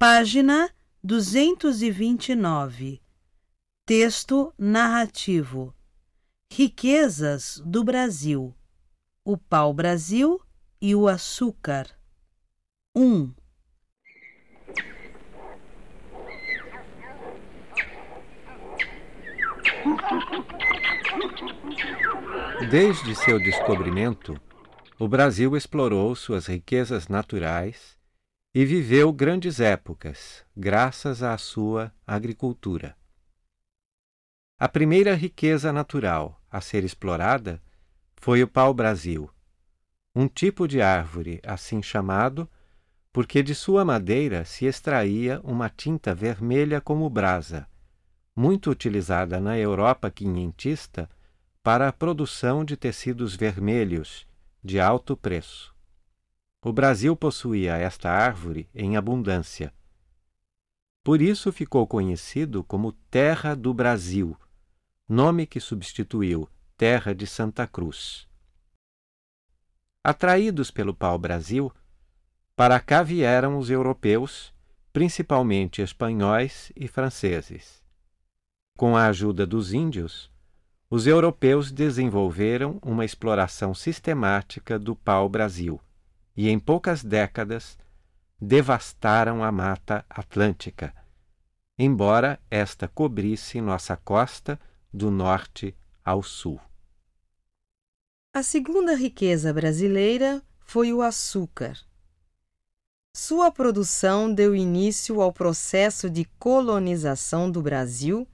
Página 229. Texto narrativo. Riquezas do Brasil. O pau-brasil e o açúcar. 1. Desde seu descobrimento, o Brasil explorou suas riquezas naturais e viveu grandes épocas, graças à sua agricultura. A primeira riqueza natural a ser explorada foi o pau-brasil, um tipo de árvore assim chamado porque de sua madeira se extraía uma tinta vermelha como brasa, muito utilizada na Europa quinhentista para a produção de tecidos vermelhos de alto preço. O Brasil possuía esta árvore em abundância. Por isso ficou conhecido como Terra do Brasil, nome que substituiu Terra de Santa Cruz. Atraídos pelo pau-brasil, para cá vieram os europeus, principalmente espanhóis e franceses. Com a ajuda dos índios, os europeus desenvolveram uma exploração sistemática do pau-brasil e em poucas décadas devastaram a Mata Atlântica, embora esta cobrisse nossa costa do norte ao sul. A segunda riqueza brasileira foi o açúcar. Sua produção deu início ao processo de colonização do Brasil,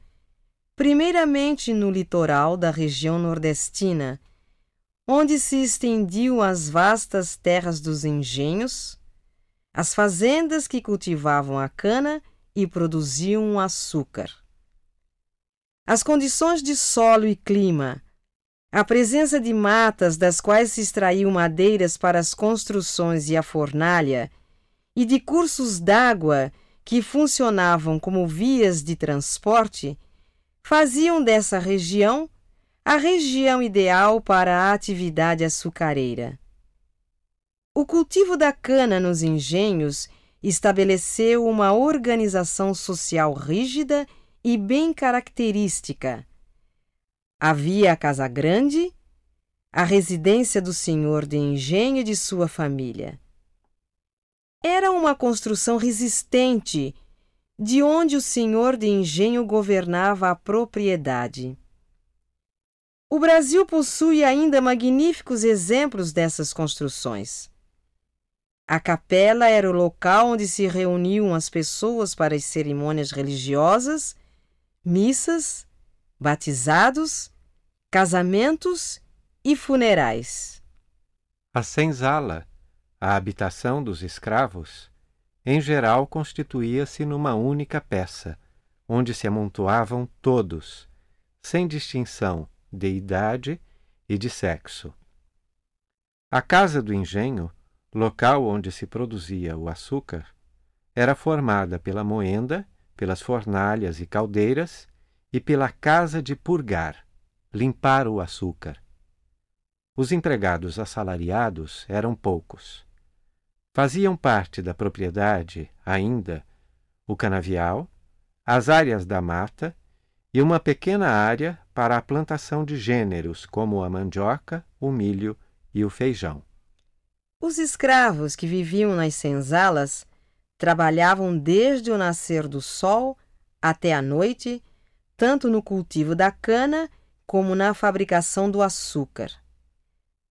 primeiramente no litoral da região nordestina onde se estendiam as vastas terras dos engenhos, as fazendas que cultivavam a cana e produziam açúcar. As condições de solo e clima, a presença de matas das quais se extraíam madeiras para as construções e a fornalha, e de cursos d'água que funcionavam como vias de transporte, faziam dessa região a região ideal para a atividade açucareira. O cultivo da cana nos engenhos estabeleceu uma organização social rígida e bem característica. Havia a casa grande, a residência do senhor de engenho e de sua família. Era uma construção resistente, de onde o senhor de engenho governava a propriedade. O Brasil possui ainda magníficos exemplos dessas construções. A capela era o local onde se reuniam as pessoas para as cerimônias religiosas, missas, batizados, casamentos e funerais. A senzala, a habitação dos escravos, em geral constituía-se numa única peça, onde se amontoavam todos, sem distinção de idade e de sexo. A casa do engenho, local onde se produzia o açúcar, era formada pela moenda, pelas fornalhas e caldeiras e pela casa de purgar, limpar o açúcar. Os empregados assalariados eram poucos. Faziam parte da propriedade, ainda, o canavial, as áreas da mata e uma pequena área para a plantação de gêneros como a mandioca, o milho e o feijão. Os escravos que viviam nas senzalas trabalhavam desde o nascer do sol até a noite, tanto no cultivo da cana como na fabricação do açúcar.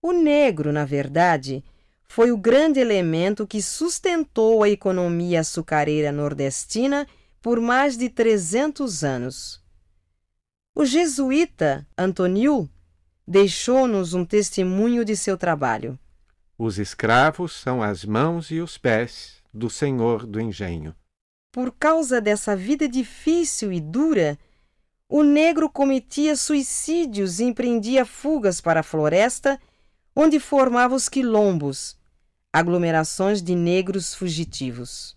O negro, na verdade, foi o grande elemento que sustentou a economia açucareira nordestina por mais de 300 anos. O jesuíta Antonil deixou-nos um testemunho de seu trabalho. Os escravos são as mãos e os pés do senhor do engenho. Por causa dessa vida difícil e dura, o negro cometia suicídios e empreendia fugas para a floresta, onde formava os quilombos, aglomerações de negros fugitivos.